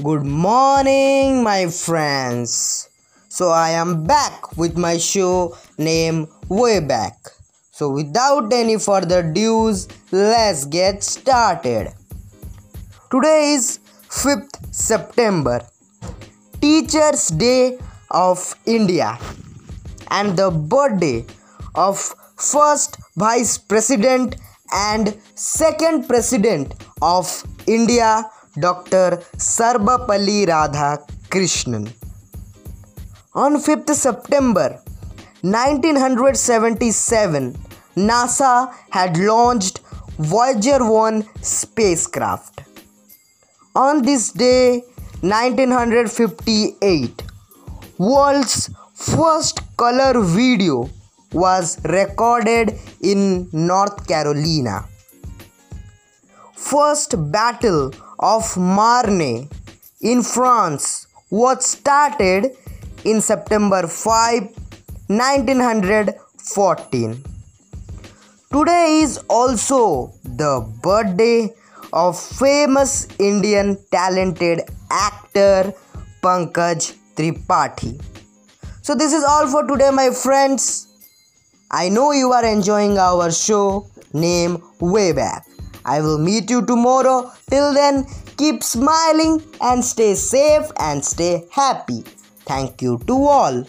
Good morning, my friends. So, I am back with my show named Way Back. So, without any further dues, let's get started. Today is 5th September, Teachers' Day of India, and the birthday of first Vice President and second President of India, Dr. Sarvepalli Radhakrishnan. On 5th September 1977, NASA had launched Voyager 1 spacecraft. On this day, 1958, world's first color video was recorded in North Carolina. First battle of Marne in France was started in September 5, 1914. Today is also the birthday of famous Indian talented actor Pankaj Tripathi. So this is all for today my friends. I know you are enjoying our show name Way Back. I will meet you tomorrow. Till then, keep smiling and stay safe and stay happy. Thank you to all.